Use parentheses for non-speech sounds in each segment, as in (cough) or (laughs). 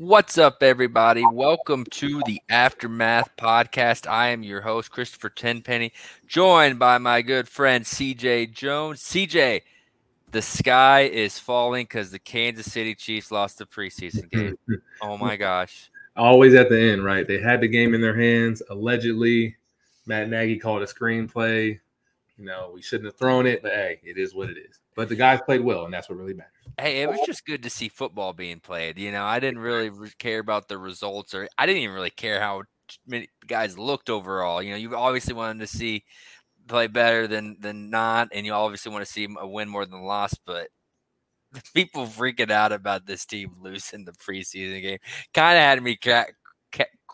What's up, everybody? Welcome to the Aftermath podcast. I am your host, Christopher Tenpenny, joined by my good friend CJ Jones. CJ, the sky is falling because the Kansas City Chiefs lost the preseason game. (laughs) oh my gosh. Always at the end, right? They had the game in their hands. Allegedly, Matt Nagy called a screenplay. You know, we shouldn't have thrown it, but hey, it is what it is. But the guys played well, and that's what really matters. Hey, it was just good to see football being played. You know, I didn't really care about the results, or I didn't even really care how many guys looked overall. You know, you obviously wanted to see play better than than not, and you obviously want to see a win more than a loss. But (laughs) people freaking out about this team losing the preseason game kind of had me crack,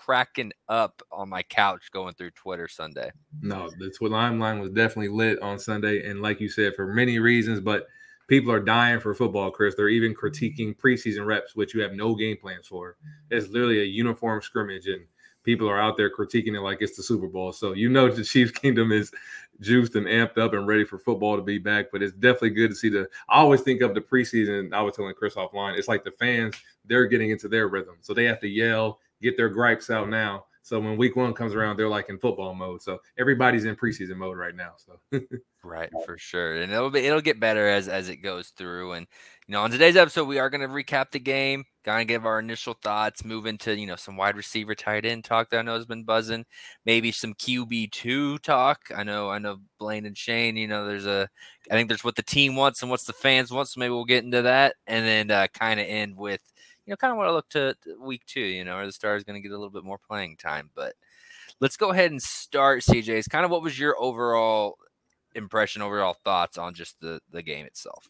cracking up on my couch going through Twitter Sunday. No, the timeline was definitely lit on Sunday, and like you said, for many reasons, but people are dying for football, Chris. They're even critiquing preseason reps, which you have no game plans for. It's literally a uniform scrimmage, and people are out there critiquing it like it's the Super Bowl. So you know (laughs) the Chiefs Kingdom is juiced and amped up and ready for football to be back. But it's definitely good to see the. I always think of the preseason. I was telling Chris offline. It's like the fans; they're getting into their rhythm, so they have to yell, get their gripes out now. So when week one comes around, they're like in football mode. So everybody's in preseason mode right now. So (laughs) right for sure, and it'll be it'll get better as as it goes through. And you know, on today's episode, we are going to recap the game, kind of give our initial thoughts, move into you know some wide receiver, tight end talk that I know has been buzzing, maybe some QB two talk. I know I know Blaine and Shane. You know, there's a I think there's what the team wants and what's the fans want. So maybe we'll get into that, and then uh, kind of end with you know, kind of want to look to, week two, you know, are the Stars going to get a little bit more playing time? But let's go ahead and start, CJ's. Kind of what was your overall impression, overall thoughts on just the, the game itself?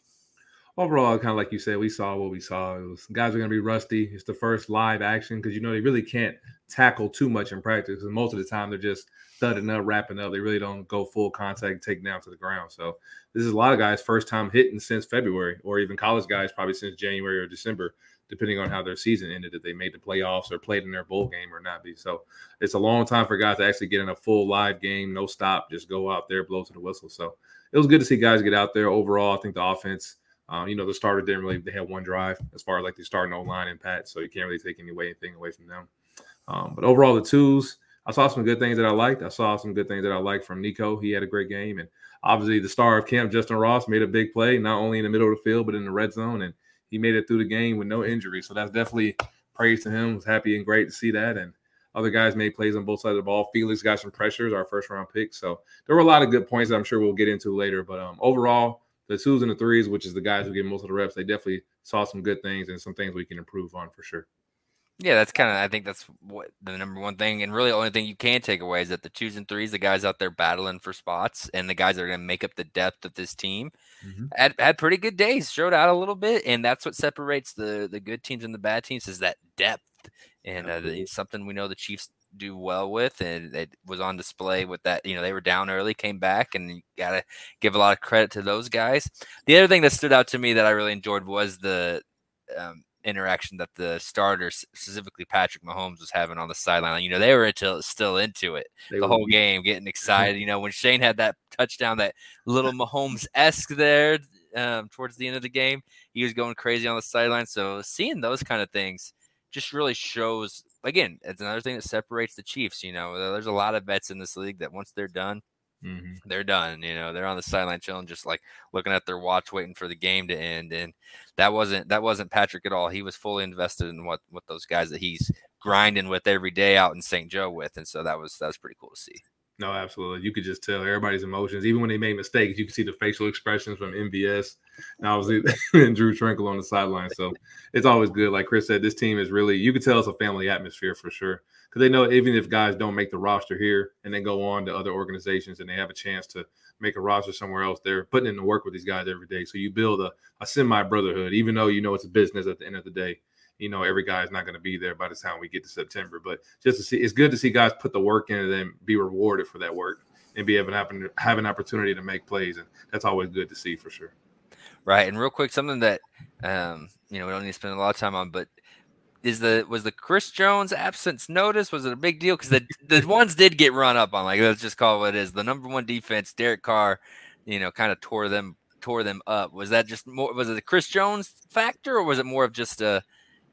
Overall, kind of like you said, we saw what we saw. It was guys are going to be rusty. It's the first live action because you know they really can't tackle too much in practice. And most of the time they're just thudding up, wrapping up. They really don't go full contact, take down to the ground. So this is a lot of guys' first time hitting since February, or even college guys probably since January or December depending on how their season ended, if they made the playoffs or played in their bowl game or not be. So it's a long time for guys to actually get in a full live game, no stop, just go out there, blow to the whistle. So it was good to see guys get out there. Overall, I think the offense, um, you know, the starter didn't really, they had one drive as far as like the starting O line and Pat, so you can't really take any way, anything away from them. Um, but overall, the twos, I saw some good things that I liked. I saw some good things that I liked from Nikko. He had a great game. And obviously, the star of camp, Justin Ross, made a big play, not only in the middle of the field, but in the red zone. And he made it through the game with no injury. So that's definitely praise to him. Was happy and great to see that. And other guys made plays on both sides of the ball. Felix got some pressures, our first round pick. So there were a lot of good points that I'm sure we'll get into later. But um, overall, the twos and the threes, which is the guys who get most of the reps, they definitely saw some good things and some things we can improve on for sure. Yeah, that's kind of I think that's what the number one thing, and really the only thing you can take away is that the twos and threes, the guys out there battling for spots, and the guys that are going to make up the depth of this team, mm-hmm. had had pretty good days, showed out a little bit, and that's what separates the the good teams and the bad teams is that depth, and uh, it's something we know the Chiefs do well with, and it was on display with that. You know, they were down early, came back, and you got to give a lot of credit to those guys. The other thing that stood out to me that I really enjoyed was the um, interaction that the starters, specifically Patrick Mahomes, was having on the sideline. You know, they were into, still into it they the whole game, getting excited. You know, when Shane had that touchdown, that little (laughs) Mahomes esque there um, towards the end of the game, he was going crazy on the sideline. So seeing those kind of things just really shows. Again, it's another thing that separates the Chiefs. You know, there's a lot of vets in this league that once they're done, Mm-hmm. They're done. You know, they're on the sideline chilling, just like looking at their watch, waiting for the game to end. And that wasn't that wasn't Patrick at all. He was fully invested in what what those guys that he's grinding with every day out in St. Joe with, and so that was that was pretty cool to see. No, absolutely. You could just tell everybody's emotions, even when they made mistakes. You can see the facial expressions from MVS and obviously (laughs) Drue Tranquill on the sideline. So it's always good. Like Chris said, this team is really you could tell it's a family atmosphere for sure because they know even if guys don't make the roster here and then go on to other organizations and they have a chance to make a roster somewhere else, they're putting in the work with these guys every day. So you build a, a semi brotherhood, even though you know it's a business at the end of the day. You know, every guy is not going to be there by the time we get to September, but just to see, it's good to see guys put the work in and then be rewarded for that work and be able to have, have an opportunity to make plays. And that's always good to see for sure. Right. And real quick, something that, um, you know, we don't need to spend a lot of time on, but is the was the Chris Jones absence notice? Was it a big deal? Because the (laughs) the ones did get run up on. Like let's just call it what it is. The number one defense, Derek Carr, you know, kind of tore them tore them up. Was that just more? Was it the Chris Jones factor, or was it more of just a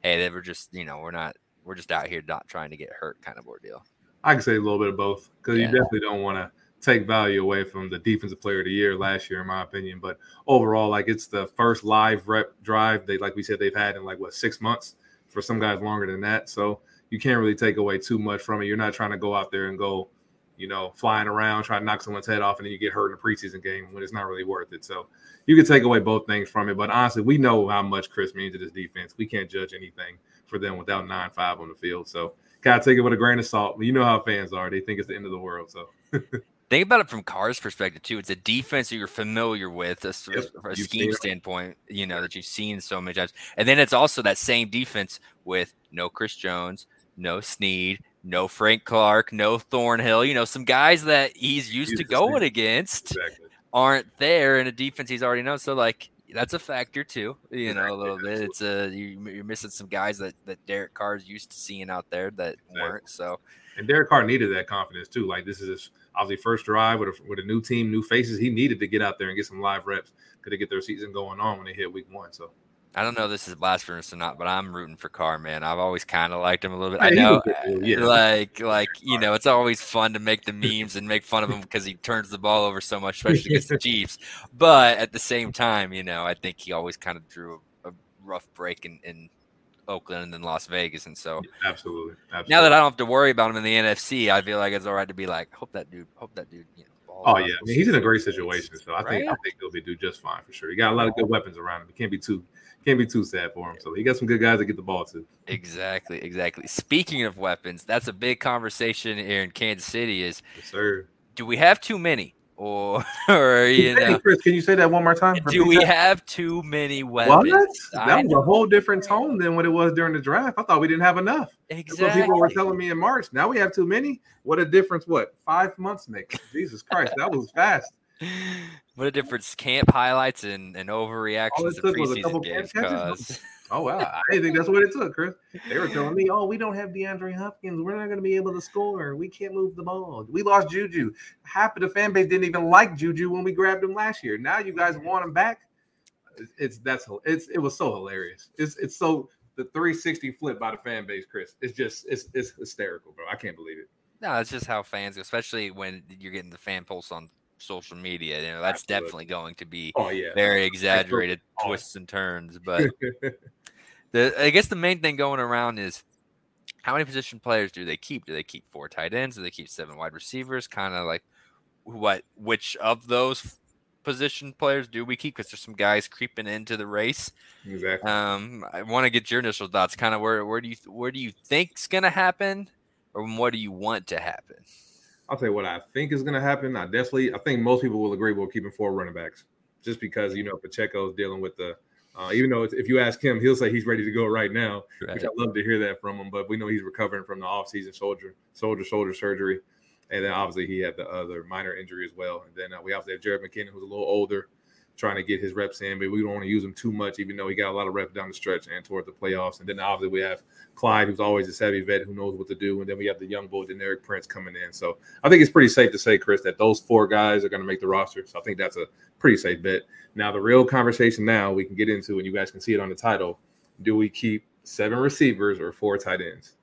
hey, they were just you know we're not we're just out here not trying to get hurt kind of ordeal. I can say a little bit of both because yeah. you definitely don't want to take value away from the defensive player of the year last year, in my opinion. But overall, like it's the first live rep drive they like we said they've had in like what six months for some guys longer than that. So you can't really take away too much from it. You're not trying to go out there and go, you know, flying around, trying to knock someone's head off, and then you get hurt in a preseason game when it's not really worth it. So you can take away both things from it. But honestly, we know how much Chris means to this defense. We can't judge anything for them without nine five on the field. So gotta take it with a grain of salt. But you know how fans are; they think it's the end of the world. So. (laughs) Think about it from Carr's perspective too. It's a defense that you're familiar with, a, yep. a scheme standpoint, you know, that you've seen so many times. And then it's also that same defense with no Chris Jones, no Sneed, no Frank Clark, no Thornhill. You know, some guys that he's used he's to going against exactly. aren't there in a defense he's already known. So like that's a factor too. You know, a little bit. It's a uh, you, are missing some guys that that Derek Carr's used to seeing out there that exactly. weren't. So, and Derek Carr needed that confidence too. Like this is his, obviously first drive with a, with a new team, new faces. He needed to get out there and get some live reps. Could they get their season going on when they hit week one? So. I don't know if this is blasphemous or not, but I'm rooting for Carr, man. I've always kind of liked him a little bit. I know, yeah. like, like you know, it's always fun to make the memes and make fun of him because he turns the ball over so much, especially against the (laughs) Chiefs. But at the same time, you know, I think he always kind of drew a, a rough break in, in Oakland and then Las Vegas, and so absolutely, absolutely. Now that I don't have to worry about him in the NFC, I feel like it's all right to be like, hope that dude, hope that dude, you know. Oh yeah, I mean, he's in a great situation, so I right? think I think he'll be do just fine for sure. He got a lot of good weapons around him. He can't be too can't be too sad for him. So he got some good guys to get the ball to. Exactly, exactly. Speaking of weapons, that's a big conversation here in Kansas City. Is yes, sir. Do we have too many? Or, (laughs) or you know, Chris, can you say that one more time? Do we have too many weapons? What? That was a whole different tone than what it was during the draft. I thought we didn't have enough. Exactly. people were telling me in March. Now we have too many. What a difference! What five months make? Jesus Christ, that was fast. (laughs) What a difference camp highlights and, and overreactions to preseason games cause. (laughs) Oh wow, (laughs) I didn't think that's what it took, Chris. They were telling me, "Oh, we don't have DeAndre Hopkins. We're not going to be able to score. We can't move the ball. We lost Juju. Half of the fan base didn't even like Juju when we grabbed him last year. Now you guys want him back? It's, it's that's it's it was so hilarious. It's it's so the 360 flip by the fan base, Chris. It's just it's it's hysterical, bro. I can't believe it. No, it's just how fans, especially when you're getting the fan pulse on social media. You know, that's Absolutely. definitely going to be oh, yeah. very exaggerated twists and turns. (laughs) But the I guess the main thing going around is how many position players do they keep? Do they keep four tight ends? Do they keep seven wide receivers? Kind of like what which of those position players do we keep? Because there's some guys creeping into the race. Exactly. Um, I want to get your initial thoughts. Kind of where where do you where do you think's gonna happen, or what do you want to happen? I'll tell you what I think is going to happen. I definitely, I think most people will agree we're keeping four running backs, just because you know Pacheco is dealing with the. Uh, even though if you ask him, he'll say he's ready to go right now, right. which I love to hear that from him. But we know he's recovering from the offseason shoulder, shoulder, shoulder surgery, and then obviously he had the other minor injury as well. And then uh, we obviously have Jerick McKinnon, who's a little older, trying to get his reps in, but we don't want to use him too much, even though he got a lot of reps down the stretch and toward the playoffs. And then obviously we have Clyde, who's always a savvy vet who knows what to do. And then we have the young bull, Deneric Prince, coming in. So I think it's pretty safe to say, Chris, that those four guys are going to make the roster. So I think that's a pretty safe bet. Now, the real conversation now we can get into, and you guys can see it on the title do we keep seven receivers or four tight ends?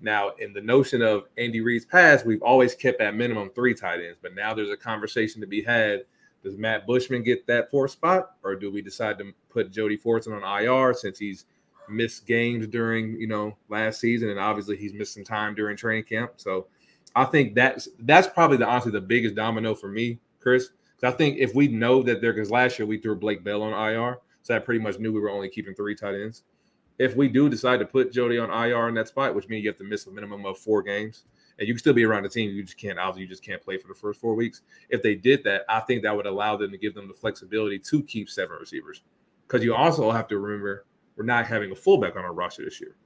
Now, in the notion of Andy Reid's past, we've always kept at minimum three tight ends, but now there's a conversation to be had does Matt Bushman get that fourth spot, or do we decide to put Jody Fortson on IR since he's missed games during you know last season, and obviously he's missed some time during training camp. So I think that's that's probably the honestly the biggest domino for me, Chris. I think if we know that there, because last year we threw Blake Bell on IR, so I pretty much knew we were only keeping three tight ends. If we do decide to put Jody on IR in that spot, which means you have to miss a minimum of four games, and you can still be around the team. You just can't obviously you just can't play for the first four weeks. If they did that, I think that would allow them to give them the flexibility to keep seven receivers. Because you also have to remember we're not having a fullback on our roster this year.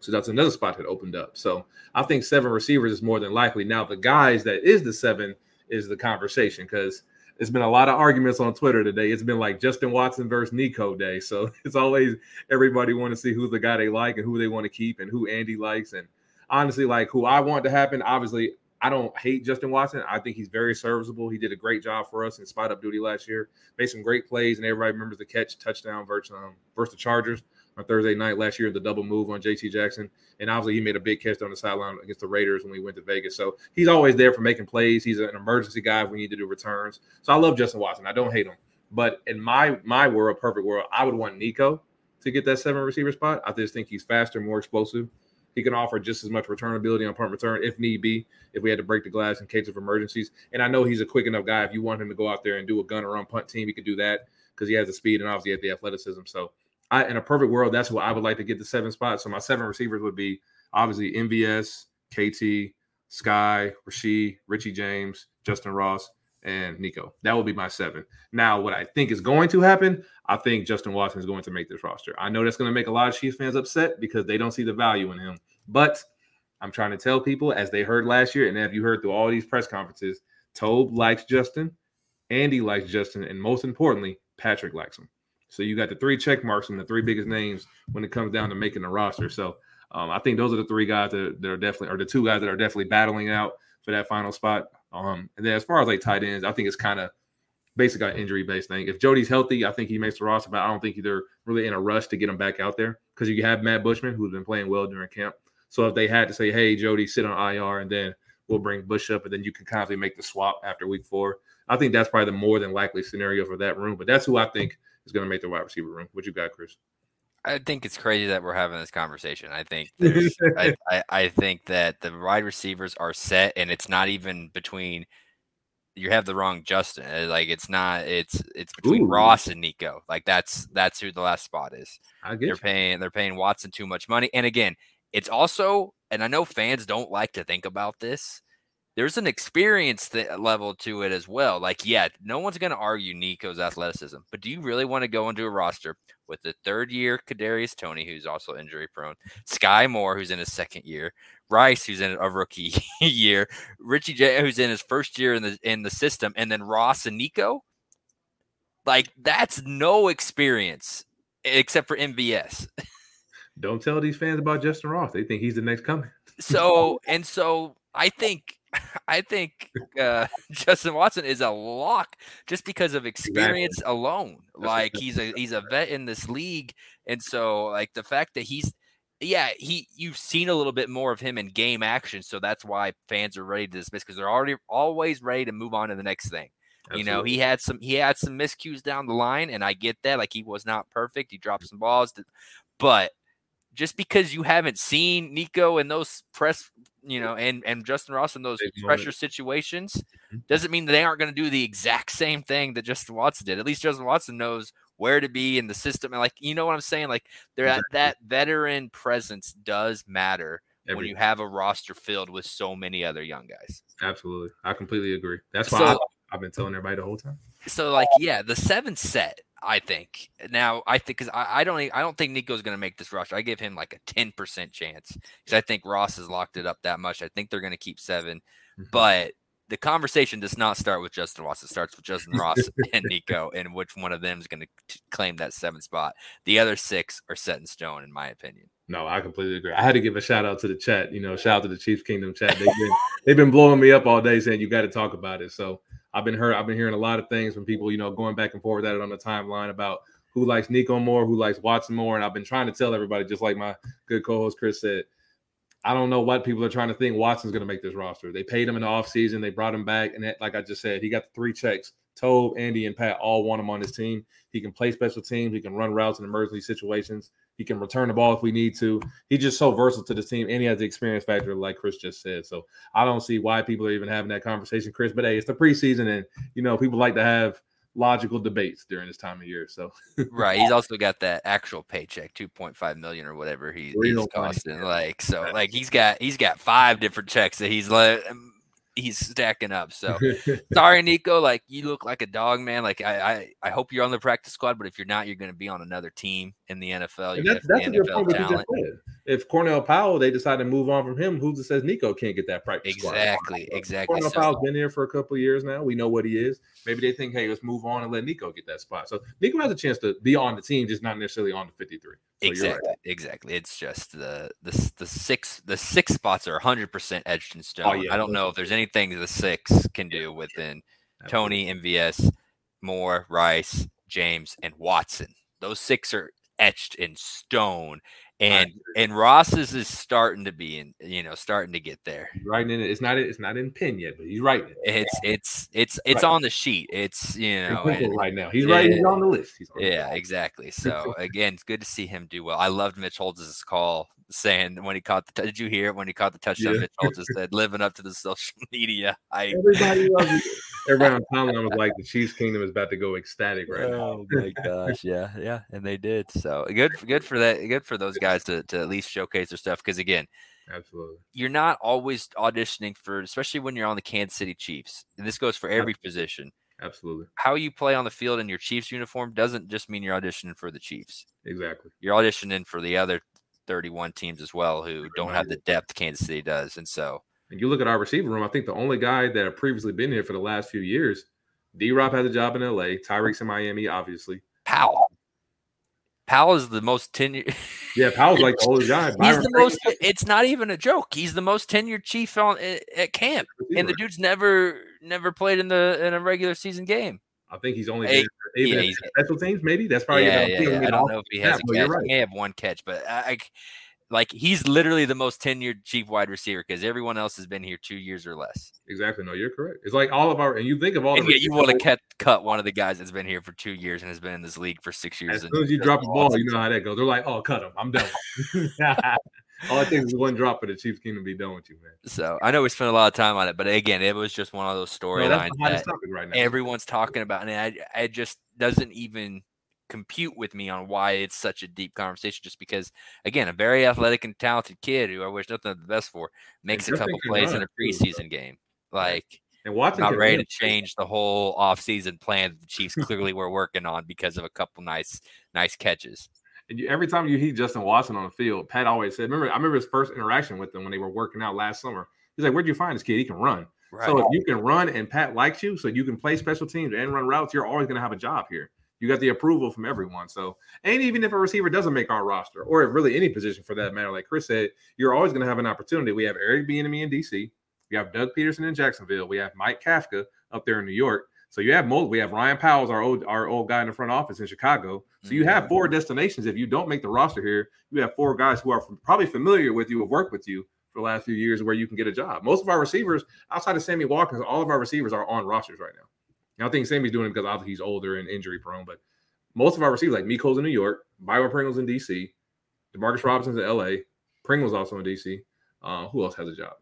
So that's another spot that opened up. So I think seven receivers is more than likely. Now the guys that is the seven is the conversation because it's been a lot of arguments on Twitter today. It's been like Justin Watson versus Nikko day. So (laughs) it's always everybody want to see who's the guy they like and who they want to keep and who Andy likes and honestly, like who I want to happen, obviously, I don't hate Justin Watson. I think he's very serviceable. He did a great job for us in spot up duty last year. Made some great plays, and everybody remembers the catch touchdown versus um, versus the Chargers. on Thursday night last year, the double move on JC Jackson. And obviously, he made a big catch on the sideline against the Raiders when we went to Vegas. So he's always there for making plays. He's an emergency guy if we need to do returns. So I love Justin Watson. I don't hate him. But in my my world, perfect world, I would want Nikko to get that seven receiver spot. I just think he's faster, more explosive. He can offer just as much returnability on punt return if need be, if we had to break the glass in case of emergencies. And I know he's a quick enough guy. If you want him to go out there and do a gun or run punt team, he could do that because he has the speed and obviously has the athleticism. So, I, in a perfect world, that's what I would like to get the seven spot. So my seven receivers would be obviously MVS, KT, Skyy, Rashee, Richie James, Justin Ross, and Nikko. That will be my seven. Now, what I think is going to happen, I think Justin Watson is going to make this roster. I know that's going to make a lot of Chiefs fans upset because they don't see the value in him. But I'm trying to tell people, as they heard last year, and have you heard through all these press conferences, Toub likes Justin, Andy likes Justin, and most importantly, Patrick likes him. So you got the three check marks and the three biggest names when it comes down to making the roster. So um, I think those are the three guys that, that are definitely, or the two guys that are definitely battling out for that final spot. Um, and then as far as like tight ends, I think it's kind of basically an injury based thing. If Jody's healthy, I think he makes the roster, but I don't think they're really in a rush to get him back out there because you have Matt Bushman who's been playing well during camp. So if they had to say, "Hey, Jody, sit on IR," and then we'll bring Bush up, and then you can kind of make the swap after week four. I think that's probably the more than likely scenario for that room. But that's who I think is going to make the wide receiver room. What you got, Chris? I think it's crazy that we're having this conversation. I think (laughs) I, I, I, think that the wide receivers are set, and it's not even between. You have the wrong Justin. Uh, like it's not. It's it's between Ooh. Ross and Nikko. Like that's that's who the last spot is. I get they're you. paying they're paying Watson too much money, and again, it's also and I know fans don't like to think about this there's an experience th- uh, level to it as well. Like, yeah, no one's going to argue Nikko's athleticism, but do you really want to go into a roster with the third year Kadarius Toney, who's also injury prone, Skyy Moore, who's in his second year, Rice, who's in a rookie (laughs) year, Richie J, who's in his first year in the in the system, and then Ross and Nikko? Like, that's no experience except for MVS. Don't tell these fans about Justin Ross. They think he's the next coming. so (laughs) and so I think I think uh, (laughs) Justin Watson is a lock just because of experience exactly. alone. Like he's a he's a vet in this league, and so like the fact that he's yeah he you've seen a little bit more of him in game action, so that's why fans are ready to dismiss because they're already always ready to move on to the next thing. Absolutely. You know, he had some he had some miscues down the line, and I get that. Like he was not perfect. He dropped some balls, to, but just because you haven't seen Nikko in those press, you know, and and Justin Ross in those pressure situations, mm-hmm. doesn't mean that they aren't going to do the exact same thing that Justin Watson did. At least Justin Watson knows where to be in the system, and like you know what I'm saying. Like there, exactly. that veteran presence does matter when you have a roster filled with so many other young guys. Absolutely, I completely agree. That's why so, I, I've been telling everybody the whole time. So like, yeah, the seven set I think now I think because I, I, don't I don't think Nikko's going to make this rush. I give him like a ten percent chance because I think Ross has locked it up that much. I think they're going to keep 7 mm-hmm. but the conversation does not start with Justin Ross. It starts with Justin Ross (laughs) and Nikko, and which one of them is going to claim that seventh spot. The other six are set in stone, in my opinion. No, I completely agree. I had to give a shout out to the chat. You know, shout out to the Chiefs Kingdom chat. They've been they've been blowing me up all day saying you got to talk about it. So I've been heard I've been hearing a lot of things from people, you know, going back and forth at it on the timeline about who likes Nikko more, who likes Watson more. And I've been trying to tell everybody, just like my good co-host Chris said, I don't know what people are trying to think Watson's going to make this roster. They paid him in the offseason. They brought him back. And like I just said, he got the three checks. Toub, Andy, and Pat all want him on his team. He can play special teams. He can run routes in emergency situations. He can return the ball if we need to. He's just so versatile to the team, and he has the experience factor, like Chris just said. So I don't see why people are even having that conversation, Chris. But hey, it's the preseason, and you know people like to have logical debates during this time of year. So right, he's also got that actual paycheck, two point five million or whatever he, he's costing. Like so, like he's got he's got five different checks that he's like he's stacking up. So (laughs) sorry, Nikko. Like you look like a dog, man. Like I, I, I hope you're on the practice squad, but if you're not, you're going to be on another team in the NFL. That's, that's a good point. Talent. If Cornell Powell they decide to move on from him, who says Nikko can't get that practice exactly, squad? Exactly. Cornell so, Powell's been here for a couple years now. We know what he is. Maybe they think, hey, let's move on and let Nikko get that spot. So Nikko has a chance to be on the team, just not necessarily on the 53. So exactly, right. exactly. It's just the the the six the six spots are 100 percent etched in oh, stone. Oh, yeah, I don't know if there's anything the six can do within Toney, MVS, Moore, Rice, James, and Watson. Those six are etched in stone. And and Ross's is starting to be in, you know, starting to get there. He's writing in it. It's not it's not in pen yet, but he's writing it. It's it's it's it's right. on the sheet. It's you know and, right now. He's yeah, writing. He's on the list. On yeah, the list. exactly. So again, it's good to see him do well. I loved Mitch Holthus' call saying when he caught the. Did you hear it when he caught the touchdown? Yeah. Mitch Holthus said, "Living up to the social (laughs) media." (laughs) I everybody loves it. Everyone on timeline was like, "The Chiefs' kingdom is about to go ecstatic right now." Oh my gosh, yeah, yeah, and they did. So good, good for that. Good for those guys to to at least showcase their stuff because again, absolutely, you're not always auditioning for, especially when you're on the Kansas City Chiefs, and this goes for every position. Absolutely. How you play on the field in your Chiefs uniform doesn't just mean you're auditioning for the Chiefs. Exactly. You're auditioning for the other 31 teams as well who don't have the depth Kansas City does. And so, and you look at our receiver room, I think the only guy that have previously been here for the last few years, D Rob has a job in LA, Tyreek's in Miami, obviously. Powell. Powell is the most tenured. (laughs) yeah, Powell's like the oldest guy. He's the most. It's not even a joke. He's the most tenured chief on eh, at camp, and the dude's never never played in the in a regular season game. I think he's only hey, yeah, he's, special teams. Maybe that's probably. Yeah, yeah, yeah. I don't know if he has a catch. Right. He may have one catch, but I, I, like he's literally the most tenured chief wide receiver because everyone else has been here two years or less. Exactly. No, you're correct. It's like all of our and you think of all. And yeah, you want to cut cut one of the guys that's been here for two years and has been in this league for six years. As soon as you drop a ball, you know how that goes. They're like, "Oh, cut him. I'm done." (laughs) All it takes is one drop for the Chiefs Kingdom to be done with you, man. So I know we spent a lot of time on it, but again, it was just one of those storylines no, that right now. everyone's talking about, and I, it just doesn't even compute with me on why it's such a deep conversation. Just because, again, a very athletic and talented kid who I wish nothing but the best for makes a couple plays in a preseason game, like. And Watson not ready to change the whole offseason plan that the Chiefs clearly were working on because of a couple nice, nice catches you, every time you heat Justin Watson on the field, Pat always said, remember, I remember his first interaction with them when they were working out last summer. He's like, Where'd you find this kid? He can run. Right. So if you can run and Pat likes you, so you can play special teams and run routes, you're always going to have a job here. You got the approval from everyone. So, and even if a receiver doesn't make our roster, or really any position for that matter, like Chris said, you're always going to have an opportunity. We have Eric Bieniemy in DC. We have Doug Pederson in Jacksonville. We have Mike Kafka up there in New York. So you have multiple. We have Ryan Poles our old our old guy in the front office in Chicago. So you have mm-hmm. four destinations. If you don't make the roster here, you have four guys who are probably familiar with you, have worked with you for the last few years, where you can get a job. Most of our receivers, outside of Sammy Watkins, all of our receivers are on rosters right now. Now I think Sammy's doing it because obviously he's older and injury prone, but most of our receivers, like Mecole's in New York, Byron Pringle's in DC, Demarcus Robinson's in LA, Pringle's also in DC. Uh, who else has a job?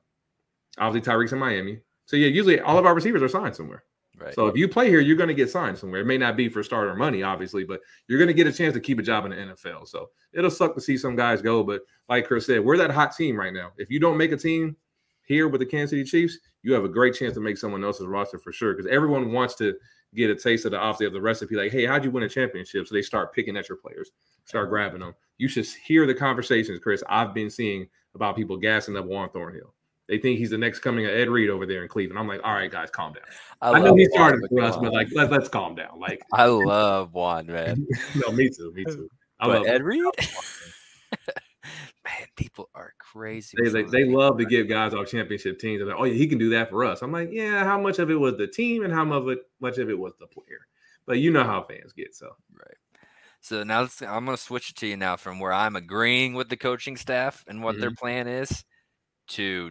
Obviously Tyreek's in Miami. So yeah, usually all of our receivers are signed somewhere. Right. So if you play here, you're going to get signed somewhere. It may not be for starter money, obviously, but you're going to get a chance to keep a job in the NFL. So it'll suck to see some guys go. But like Chris said, we're that hot team right now. If you don't make a team here with the Kansas City Chiefs, you have a great chance to make someone else's roster for sure. Because everyone wants to get a taste of the obviously of the recipe. Like, hey, how'd you win a championship? So they start picking at your players, start grabbing them. You should hear the conversations, Chris. I've been seeing about people gassing up Juan Thornhill. They think he's the next coming of Ed Reed over there in Cleveland. I'm like, all right, guys, calm down. I, I know he started for us, but like, let, let's calm down. Like, I love Juan, man. (laughs) no, me too, me too. I but love Ed Reed. (laughs) man, people are crazy. They, they, they love to give guys our championship teams. They're like, oh yeah, he can do that for us. I'm like, yeah, how much of it was the team and how much of it, much of it was the player? But you know how fans get. So right. So now let's, I'm going to switch it to you now from where I'm agreeing with the coaching staff and what mm-hmm. their plan is to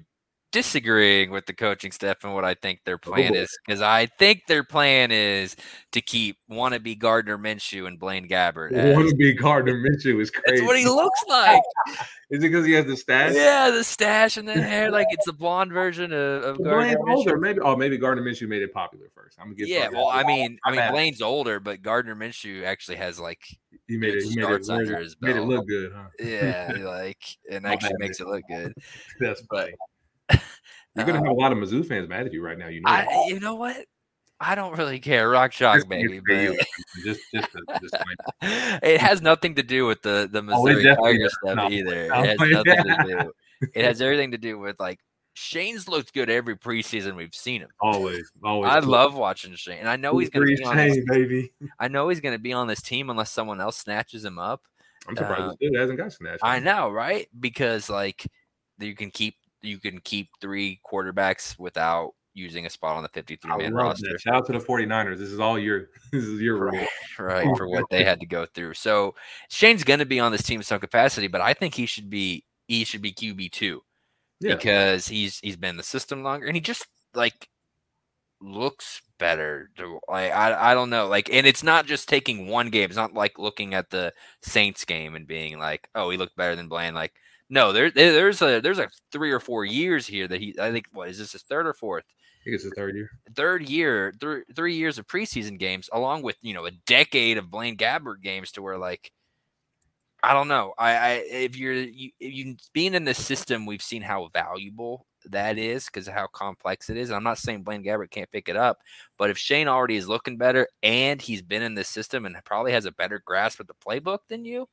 disagreeing with the coaching staff and what I think their oh, plan oh. is because I think their plan is to keep wannabe Gardner Minshew and Blaine Gabbert. Wannabe Gardner (laughs) Minshew is crazy. That's what he looks (laughs) like. (laughs) is it because he has the stash? Yeah, the stash and the hair, like it's the blonde version of, of Gardner Minshew. Older, maybe. Oh, maybe Gardner Minshew made it popular first. I'm gonna get. Yeah, well, I mean, I mean, Blaine's older, but Gardner Minshew actually has like he made it. He made it, made it, made it look good, huh? Yeah, like and actually makes it look good. That's funny. You're gonna have a lot of Mizzou fans mad at you right now. You know. I, you know what? I don't really care. Rock Chalk, baby. But (laughs) just, just, just (laughs) it has nothing to do with the the oh, Missouri oh, Tiger stuff no, either. No, it has nothing yeah. to do. It has everything to do with like Shane's looked good every preseason we've seen him. Always, always. I love watching Shane, and I know he's going to be on Shane, baby. I know he's going to be on this team unless someone else snatches him up. I'm surprised uh, hasn't got snatched. I know, right? Because like you can keep you can keep three quarterbacks without using a spot on the 53 man roster. That. Shout out to the 49ers. This is all your (laughs) this is your right, (laughs) right for what they had to go through. So Shane's going to be on this team in some capacity, but I think he should be he should be QB two yeah. because he's he's been in the system longer and he just like looks better. Like I I don't know. Like and it's not just taking one game. It's not like looking at the Saints game and being like, oh, he looked better than Blaine." Like no, there, there's a there's a three or four years here that he. I think what is this his third or fourth? I think it's his third year. Third year, th- three years of preseason games, along with you know a decade of Blaine Gabbert games, to where like I don't know. I, I if you're you, if you being in the system, we've seen how valuable that is because of how complex it is. I'm not saying Blaine Gabbert can't pick it up, but if Shane already is looking better and he's been in the system and probably has a better grasp of the playbook than you,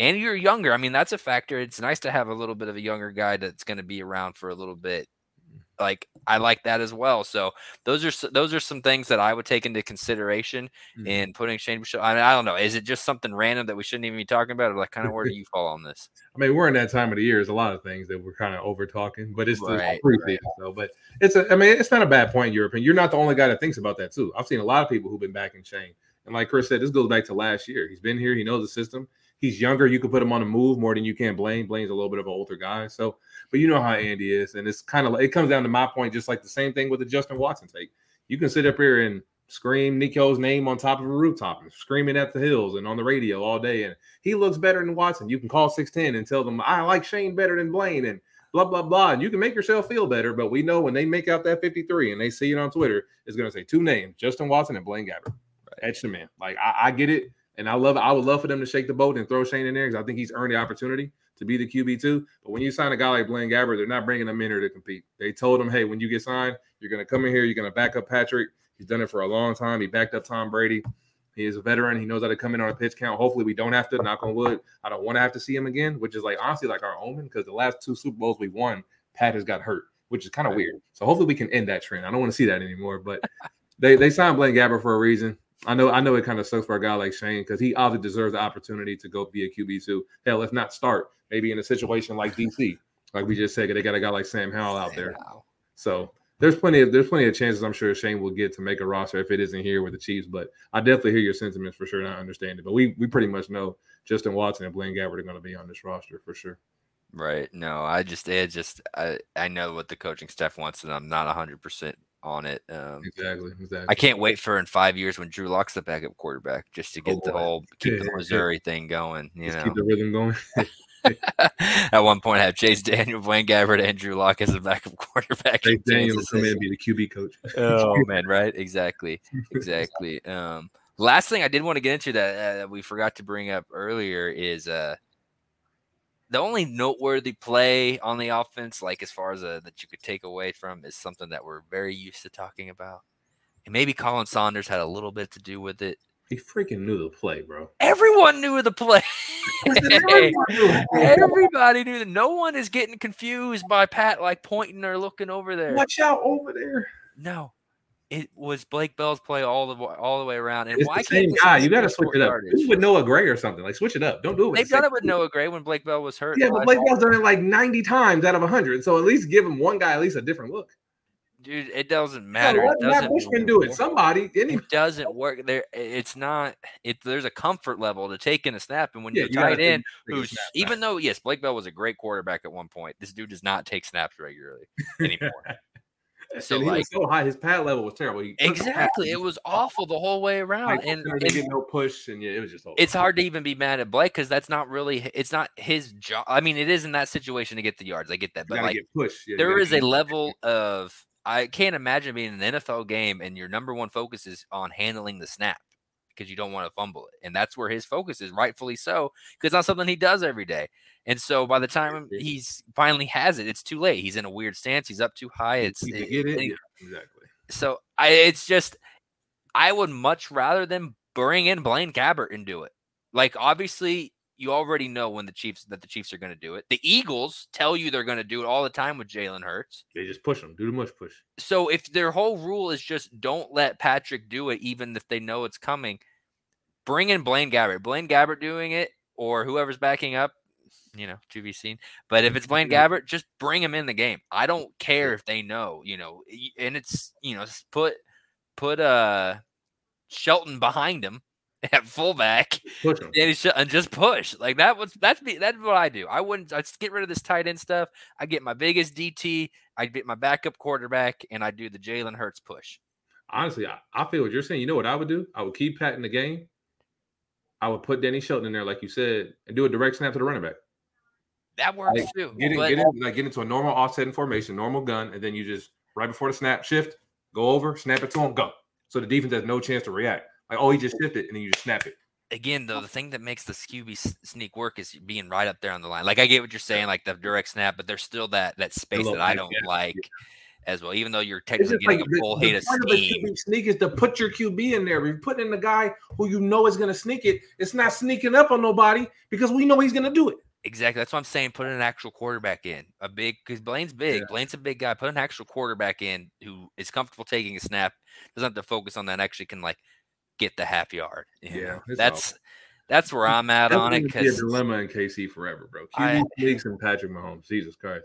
and you're younger. I mean, that's a factor. It's nice to have a little bit of a younger guy that's going to be around for a little bit. Like I like that as well. So those are those are some things that I would take into consideration mm-hmm. in putting Shane. I mean, I don't know. Is it just something random that we shouldn't even be talking about, or like kind of where do (laughs) you fall on this? I mean, we're in that time of the year. There's a lot of things that we're kind of over talking, but it's right, the right. so. But it's a. I mean, it's not a bad point in your opinion. You're not the only guy that thinks about that too. I've seen a lot of people who've been backing Shane, and like Chris said, this goes back to last year. He's been here. He knows the system he's younger. You could put him on a move more than you can Blaine. Blaine's a little bit of an older guy. So, but you know how Andy is. And it's kind of like, it comes down to my point, just like the same thing with the Justin Watson take. You can sit up here and scream Nikko's name on top of a rooftop and screaming at the hills and on the radio all day. And he looks better than Watson. You can call 610 and tell them, I like Shane better than Blaine and blah, blah, blah. And you can make yourself feel better. But we know when they make out that 53 and they see it on Twitter, it's going to say two names, Justin Watson and Blaine Gabbert. Right. Etch the man. Like, I, I get it. And I love I would love for them to shake the boat and throw Shane in there because I think he's earned the opportunity to be the QB two. But when you sign a guy like Blaine Gabbert, they're not bringing him in here to compete. They told him, hey, when you get signed, you're going to come in here, you're going to back up Patrick. He's done it for a long time. He backed up Tom Brady. He is a veteran. He knows how to come in on a pitch count. Hopefully, we don't have to. Knock on wood. I don't want to have to see him again, which is like honestly like our omen because the last two Super Bowls we won, Pat has got hurt, which is kind of weird. So hopefully we can end that trend. I don't want to see that anymore. But they they signed Blaine Gabbert for a reason. I know I know it kind of sucks for a guy like Shane because he obviously deserves the opportunity to go be a QB two. Hell, if not start, maybe in a situation like DC, like we just said, they got a guy like Sam Howell out there. So there's plenty of there's plenty of chances I'm sure Shane will get to make a roster if it isn't here with the Chiefs. But I definitely hear your sentiments for sure, and I understand it. But we we pretty much know Justin Watson and Blaine Gabbert are going to be on this roster for sure. Right. No, I just it just I I know what the coaching staff wants, and I'm not 100 percent on it. Um, exactly, exactly. I can't wait for in five years when Drew Lock's the backup quarterback just to get oh, the whole keep the Missouri thing going. You just know, keep the rhythm going. (laughs) At one point, I have Chase Daniel, Blaine Gabbert, and Drew Lock as a backup (laughs) quarterback. Chase Daniel will come in and be the QB coach. (laughs) oh man, right? Exactly, exactly. Um, last thing I did want to get into that uh, we forgot to bring up earlier is uh the only noteworthy play on the offense, like as far as a, that you could take away from, is something that we're very used to talking about. And maybe Khalen Saunders had a little bit to do with it. He freaking knew the play, bro. Everyone (laughs) (laughs) knew the play. Everybody knew that. No one is getting confused by Pat like pointing or looking over there. Watch out over there. No, it was Blake Bell's play all the all the way around. And it's why the same guy? You got to switch it up. It with Noah Gray or something. Like switch it up. Don't do it. They've done it with Noah Gray when Blake Bell was hurt. Yeah, but Blake Bell's done it like ninety times out of hundred. So at least give him one guy at least a different look. Dude, it doesn't matter. Yeah, let Matt Bushman do it. Somebody. Any- it doesn't work. There, it's not. It there's a comfort level to taking a snap, and when yeah, you're tight end, who's even though yes, Blake Bell was a great quarterback at one point, this dude does not take snaps regularly (laughs) anymore. So and he like, was so high, his pad level was terrible. He exactly, it was awful the whole way around, and, and get no push, and yeah, it was just. Awful. It's hard to even be mad at Blake because that's not really, it's not his job. I mean, it is in that situation to get the yards. I get that, but like, push. Yeah, there is a level of I can't imagine being in an NFL game and your number one focus is on handling the snap because you don't want to fumble it, and that's where his focus is, rightfully so, because it's not something he does every day. And so by the time he's finally has it, it's too late. He's in a weird stance. He's up too high. It's eh, it, it, yeah, exactly. So I, it's just, I would much rather than bring in Blaine Gabbert and do it. Like obviously, you already know when the Chiefs that the Chiefs are going to do it. The Eagles tell you they're going to do it all the time with Jalen Hurts. They just push them, do the tush push. So if their whole rule is just don't let Patrick do it, even if they know it's coming, bring in Blaine Gabbert. Blaine Gabbert doing it, or whoever's backing up, you know, to be seen. But if it's Blaine Gabbert, just bring him in the game. I don't care if they know, you know, and it's you know, put put uh Shelton behind him (laughs) at fullback and, and just push like that was that's me that's what I do. I wouldn't I get rid of this tight end stuff. I get my biggest DT, I get my backup quarterback, and I do the Jalen Hurts push. Honestly, I, I feel what you're saying. You know what I would do? I would keep Pat in the game. I would put Danny Shelton in there, like you said, and do a direct snap to the running back. That works like, too. Get, in, but, get, in, like, get into a normal offsetting formation, normal gun, and then you just right before the snap shift, go over, snap it to him, go. So the defense has no chance to react. Like, oh, he just shifted, and then you just snap it. Again, though, the thing that makes the QB sneak work is being right up there on the line. Like I get what you're saying, like the direct snap, but there's still that that space that I don't yeah. like as well. Even though you're technically getting like a full the, hit of steam. Sneak is to put your QB in there. If you're putting in the guy who you know is going to sneak it, it's not sneaking up on nobody because we know he's going to do it. Exactly. That's what I'm saying. Put an actual quarterback in. A big because Blaine's big. Yeah. Blaine's a big guy. Put an actual quarterback in who is comfortable taking a snap. Doesn't have to focus on that. Actually, can like get the half yard. yeah, that's that's where I'm at on it. Because a dilemma in KC forever, bro. QB sneaks and Patrick Mahomes. Jesus Christ,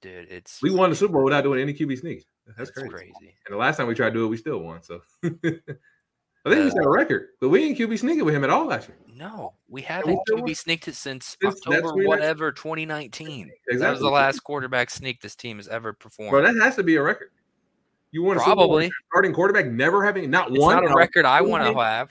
dude, it's we won the Super Bowl without doing any QB sneaks. That's, that's crazy. crazy. And the last time we tried to do it, we still won. So (laughs) I think uh, we set a record, but we didn't QB sneaking with him at all last year. No, we haven't QB sneaked it since October whatever 2019. Exactly. That was the last quarterback sneak this team has ever performed. Bro, that has to be a record. You want to probably starting quarterback never having not it's one. Not a record I want to have.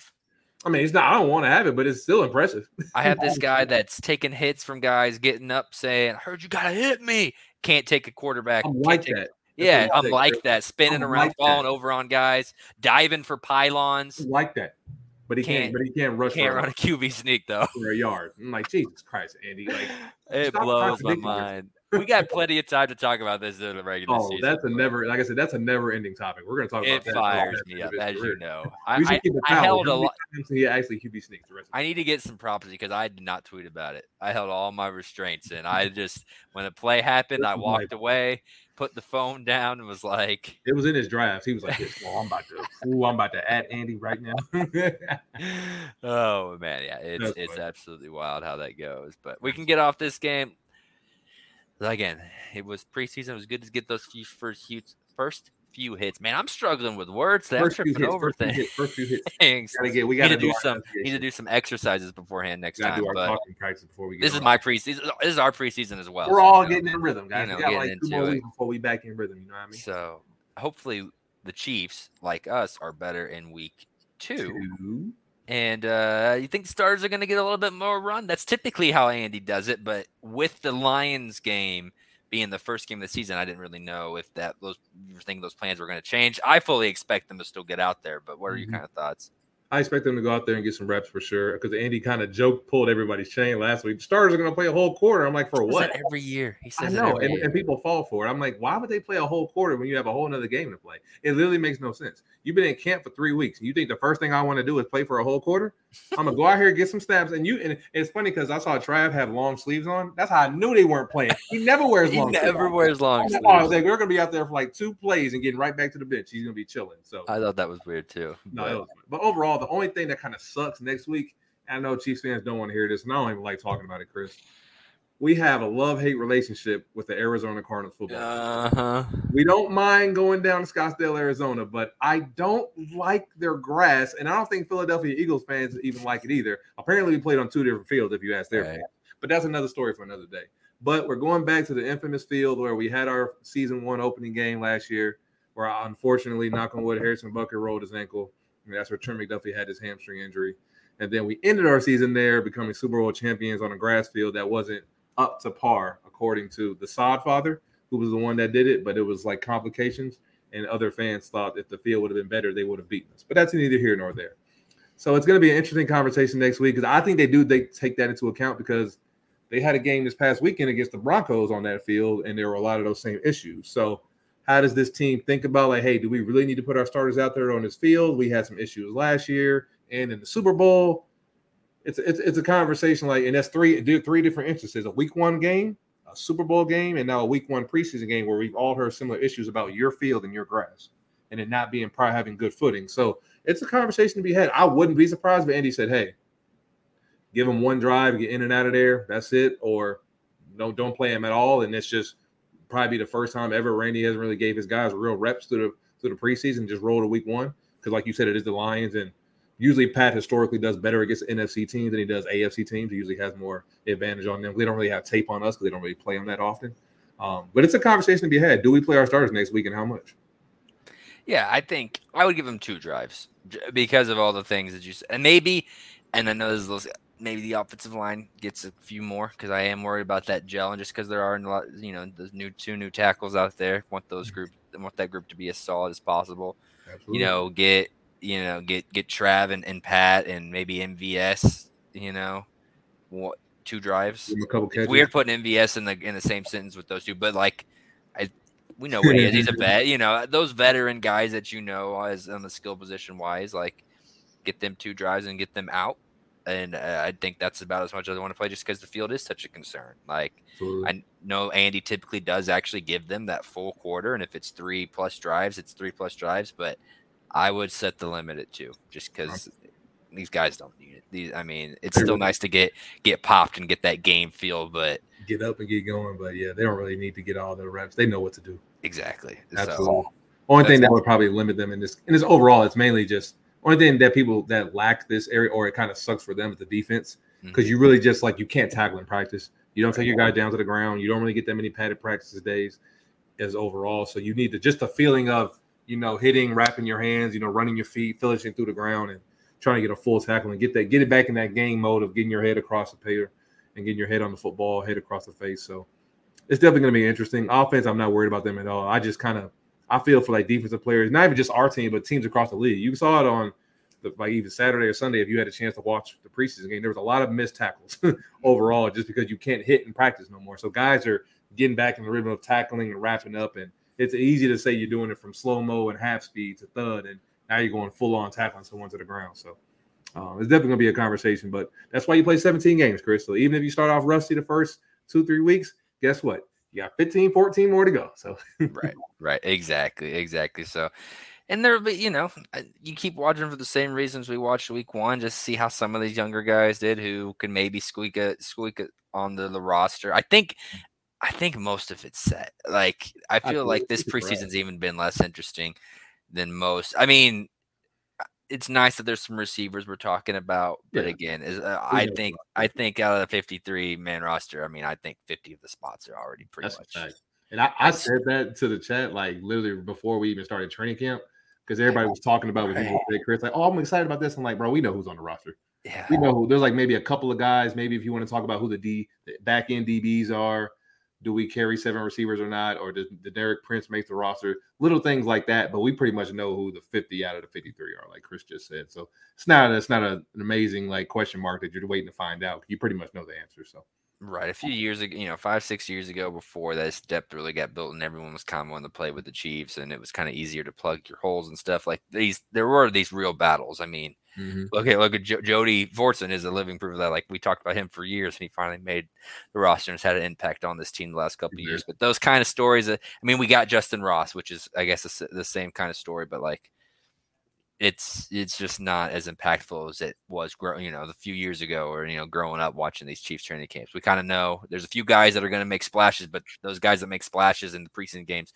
I mean, it's not. I don't want to have it, but it's still impressive. I have this (laughs) guy that's taking hits from guys getting up, saying, "I heard you gotta hit me." Can't take a quarterback. I'm like take, that. Yeah, I'm like that. Spinning I'm around, like falling that. over on guys, diving for pylons. I'm like that. But he can't, can't, but he can't rush. Can't run a QB sneak though. For a yard. I'm like, Jesus Christ, Andy. Like (laughs) it blows my mind we got plenty of time to talk about this in the regular oh, season. that's a never, like I said, that's a never-ending topic. We're going to talk it about that. It fires me up, as you know. I, I, I held a lot. He actually QB sneaks the rest. I need to get some property because I did not tweet about it. I held all my restraints, and I just when the play happened, I walked away, put the phone down, and was like, "It was in his draft." He was like, "Well, I'm about to, ooh, I'm about to add Andy right now." (laughs) oh man, yeah, it's that's it's funny. absolutely wild how that goes. But we can get off this game again, it was preseason. It was good to get those few first few, first few hits. Man, I'm struggling with words. I'm tripping hits, over first things. Few hits, first few hits. (laughs) Gotta get, we got to do, do some. Need to do some exercises beforehand next time. Do our talking practice before we. this is my preseason. This is our preseason as well. We're so, all you know, getting in rhythm, guys. You know, we got like two more weeks before we back in rhythm. You know what I mean? So hopefully the Chiefs, like us, are better in week two. two. And uh, you think the Stars are going to get a little bit more run? That's typically how Andy does it. But with the Lions game being the first game of the season, I didn't really know if that those think those plans were going to change. I fully expect them to still get out there, but what are mm-hmm. your kind of thoughts? I expect them to go out there and get some reps for sure. Because Andy kind of joke pulled everybody's chain last week. Stars are going to play a whole quarter. I'm like, for what? every year. He says I know, and, and, people fall for it. I'm like, why would they play a whole quarter when you have a whole another game to play? It literally makes no sense. You've been in camp for three weeks. You think the first thing I want to do is play for a whole quarter? I'm gonna go out here and get some snaps. And you and it's funny because I saw Trav have long sleeves on. That's how I knew they weren't playing. He never wears (laughs) long. he never wears long sleeves. Oh, like, we're gonna be out there for like two plays and getting right back to the bench. He's gonna be chilling. So I thought that was weird too. No, but, but overall, the only thing that kind of sucks next week. I know Chiefs fans don't want to hear this, and I don't even like talking about it, Chris we have a love hate relationship with the Arizona Cardinals football. Uh-huh. We don't mind going down to Scottsdale, Arizona, but I don't like their grass, and I don't think Philadelphia Eagles fans even like it either. Apparently, we played on two different fields if you ask their right. fans, but that's another story for another day. But we're going back to the infamous field where we had our season one opening game last year, where unfortunately, knock on wood, Harrison Butker rolled his ankle. And that's where Trent McDuffie had his hamstring injury. And then we ended our season there, becoming Super Bowl champions on a grass field that wasn't – up to par, according to the Sod father, who was the one that did it, but it was like complications. And other fans thought if the field would have been better, they would have beaten us. But that's neither here nor there. So it's going to be an interesting conversation next week because I think they do they take that into account because they had a game this past weekend against the Broncos on that field, and there were a lot of those same issues. So how does this team think about like, hey, do we really need to put our starters out there on this field? We had some issues last year and in the Super Bowl it's it's it's a conversation like, and that's three three different instances: a week one game, a Super Bowl game, and now a week one preseason game where we've all heard similar issues about your field and your grass, and it not being probably having good footing. So it's a conversation to be had. I wouldn't be surprised if Andy said, "Hey, give him one drive, get in and out of there. That's it," or don't don't play him at all, and it's just probably the first time ever Andy hasn't really gave his guys real reps through the through the preseason, just roll to week one because, like you said, it is the Lions, and usually Pat historically does better against NFC teams than he does AFC teams. He usually has more advantage on them. They don't really have tape on us because they don't really play them that often. Um, but it's a conversation to be had. Do we play our starters next week, and how much? Yeah, I think I would give him two drives because of all the things that you said, and maybe, and I know this is maybe the offensive line gets a few more because I am worried about that gel, and just because there are a lot, you know, the new two new tackles out there, want those group, want that group to be as solid as possible. Absolutely. You know, get you know get get Trav and, and Pat and maybe MVS. You know, what two drives? We're putting MVS in the in the same sentence with those two, but like I we know what he is. He's a (laughs) vet. You know, those veteran guys that you know as on the skill position wise, like get them two drives and get them out. And uh, I think that's about as much as I want to play, just because the field is such a concern. Like Absolutely. I know Andy typically does actually give them that full quarter, and if it's three plus drives, it's three plus drives. But I would set the limit at two, just because these guys don't need it. These, I mean, it's still nice to get get popped and get that game feel, but get up and get going. But yeah, they don't really need to get all the reps. They know what to do. Exactly. Absolutely. So, only thing that would probably limit them in this in this overall, it's mainly just only thing that people that lack this area or it kind of sucks for them is the defense because mm-hmm. you really just like you can't tackle in practice. You don't take your guy down to the ground. You don't really get that many padded practices days as overall. So you need to just a feeling of you know hitting, wrapping your hands, you know, running your feet, finishing through the ground, and trying to get a full tackle and get that get it back in that game mode of getting your head across the paper and getting your head on the football, head across the face. So it's definitely going to be interesting. Offense, I'm not worried about them at all. I just kind of I feel for like defensive players, not even just our team, but teams across the league. You saw it on the, like even Saturday or Sunday if you had a chance to watch the preseason game. There was a lot of missed tackles (laughs) overall, just because you can't hit in practice no more. So guys are getting back in the rhythm of tackling and wrapping up, and it's easy to say you're doing it from slow mo and half speed to thud, and now you're going full on tackling someone to the ground. So. Um, it's definitely gonna be a conversation, but that's why you play 17 games, Chris. So even if you start off rusty the first two, three weeks, guess what? you got 15, 14 more to go. So (laughs) right, right, exactly, exactly. So, and there'll be, you know, you keep watching for the same reasons we watched week one, just see how some of these younger guys did who can maybe squeak it, squeak it on the, the roster. I think, I think most of it's set. Like I feel like this preseason's even been less interesting than most. I mean, it's nice that there's some receivers we're talking about, but yeah. again, is uh, I think I think out of the 53 man roster, I mean, I think 50 of the spots are already pretty That's much. And I, I, said that to the chat like literally before we even started training camp because everybody was talking about right. with Chris like, oh, I'm excited about this. I'm like, bro, we know who's on the roster. Yeah, we know who. There's like maybe a couple of guys. Maybe if you want to talk about who the D the back end DBs are, do we carry seven receivers or not, or does the Derek Prince make the roster? Little things like that, but we pretty much know who the 50 out of the 53 are, like Chris just said. So it's not it's not a, an amazing like question mark that you're waiting to find out. You pretty much know the answer. So right, a few years ago, you know, five six years ago, before this depth really got built, and everyone was kind of wanting to play with the Chiefs, and it was kind of easier to plug your holes and stuff. Like these, there were these real battles. I mean Mm-hmm. Look at look at Jody Fortson is a living proof of that. Like we talked about him for years, and he finally made the roster and has had an impact on this team the last couple mm-hmm. of years. But those kind of stories, I mean, we got Justyn Ross, which is I guess the, the same kind of story, but like it's it's just not as impactful as it was growing, you know, a few years ago or you know, growing up watching these Chiefs training camps. We kind of know there's a few guys that are going to make splashes, but those guys that make splashes in the preseason games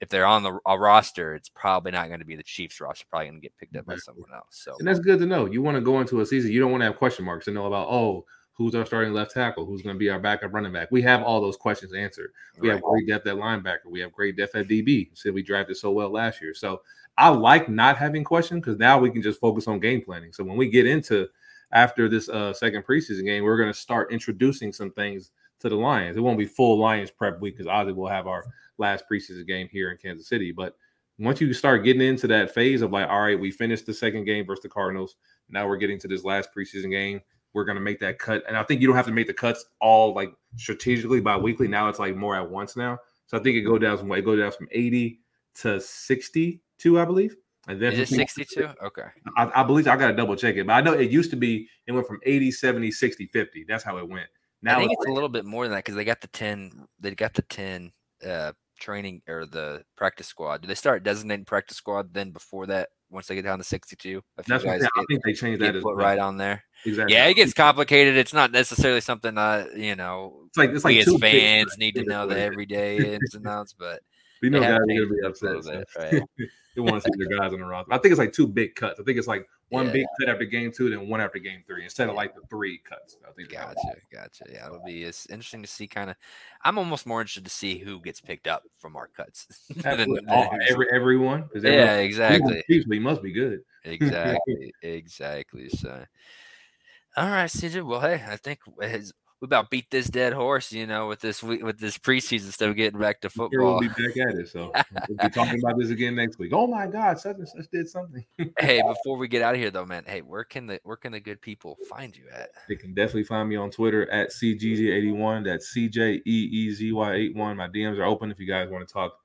if they're on the roster, it's probably not going to be the Chiefs roster. Probably going to get picked up by someone else. So, and that's good to know. You want to go into a season, you don't want to have question marks to know about oh, who's our starting left tackle, who's going to be our backup running back. We have all those questions answered. We right. have great depth at linebacker. We have great depth at DB. Said we drafted so well last year. So I like not having questions because now we can just focus on game planning. So when we get into after this uh, second preseason game, we're going to start introducing some things to the Lions. It won't be full Lions prep week because obviously we'll have our last preseason game here in Kansas City. But once you start getting into that phase of like, all right, we finished the second game versus the Cardinals. Now we're getting to this last preseason game. We're going to make that cut. And I think you don't have to make the cuts all like strategically by weekly. Now it's like more at once now. So I think it go down from it go down from 80 to 62, I believe. And then is it 62? Okay. I, I believe I got to double check it, but I know it used to be it went from 80, 70, 60, 50. That's how it went. Now I think it's, it's a little bit more than that because they got the 10, they got the 10 uh training or the practice squad? Do they start designating practice squad then before that once they get down to 62. That's what I think they changed that put well. right on there. Exactly. Yeah, it gets complicated. It's not necessarily something uh, you know, It's like it's like we as two fans picks. need to know the everyday ins and outs, but We know guys are gonna be upset. bit, right? (laughs) they want to see their guys on the roster. I think it's like two big cuts. I think it's like one Yeah. big cut after game two, then one after game three, instead of like the three cuts. I think. Gotcha, gotcha. Yeah, it'll be it's interesting to see. Kind of, I'm almost more interested to see who gets picked up from our cuts. (laughs) than-. All, every everyone. yeah, (laughs) everyone- exactly, he must be good. exactly, (laughs) exactly. So, all right, CJ. Well, hey, I think as- we about beat this dead horse, you know, with this week with this preseason stuff, getting back to football. we'll be back at it. So (laughs) we'll be talking about this again next week. Oh my God, such and such did something. hey, (laughs) before we get out of here, though, man. Hey, where can the where can the good people find you at? They can definitely find me on Twitter at CGZ81. That's E CJEEZY81. My DMs are open if you guys want to talk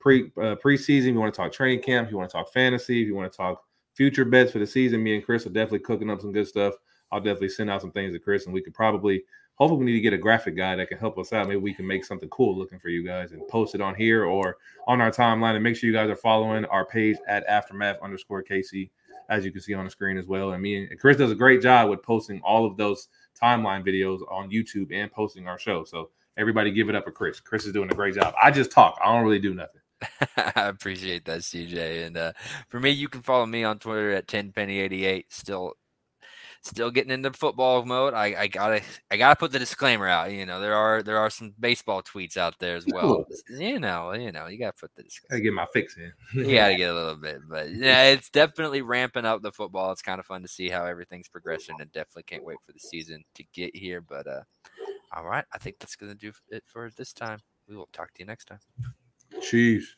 pre uh, preseason, if you want to talk training camp, if you want to talk fantasy, if you want to talk future bets for the season. Me and Chris are definitely cooking up some good stuff. I'll definitely send out some things to Chris, and we could probably, hopefully, we need to get a graphic guy that can help us out. Maybe we can make something cool looking for you guys and post it on here or on our timeline. And make sure you guys are following our page at aftermath underscore KC, as you can see on the screen as well. And me and Chris does a great job with posting all of those timeline videos on YouTube and posting our show. So everybody give it up for Chris. Chris is doing a great job. I just talk. I don't really do nothing. (laughs) I appreciate that, CJ. And uh, for me, you can follow me on Twitter at 10penny88. Still, still getting into football mode. I, I gotta, I gotta put the disclaimer out. You know, there are there are some baseball tweets out there as well. You know, you know, you gotta put the I get my fix in. You gotta get a (laughs) little bit, but yeah, it's definitely ramping up the football. It's kind of fun to see how everything's progressing, and definitely can't wait for the season to get here. But uh, all right, I think that's gonna do it for this time. We will talk to you next time. Chiefs.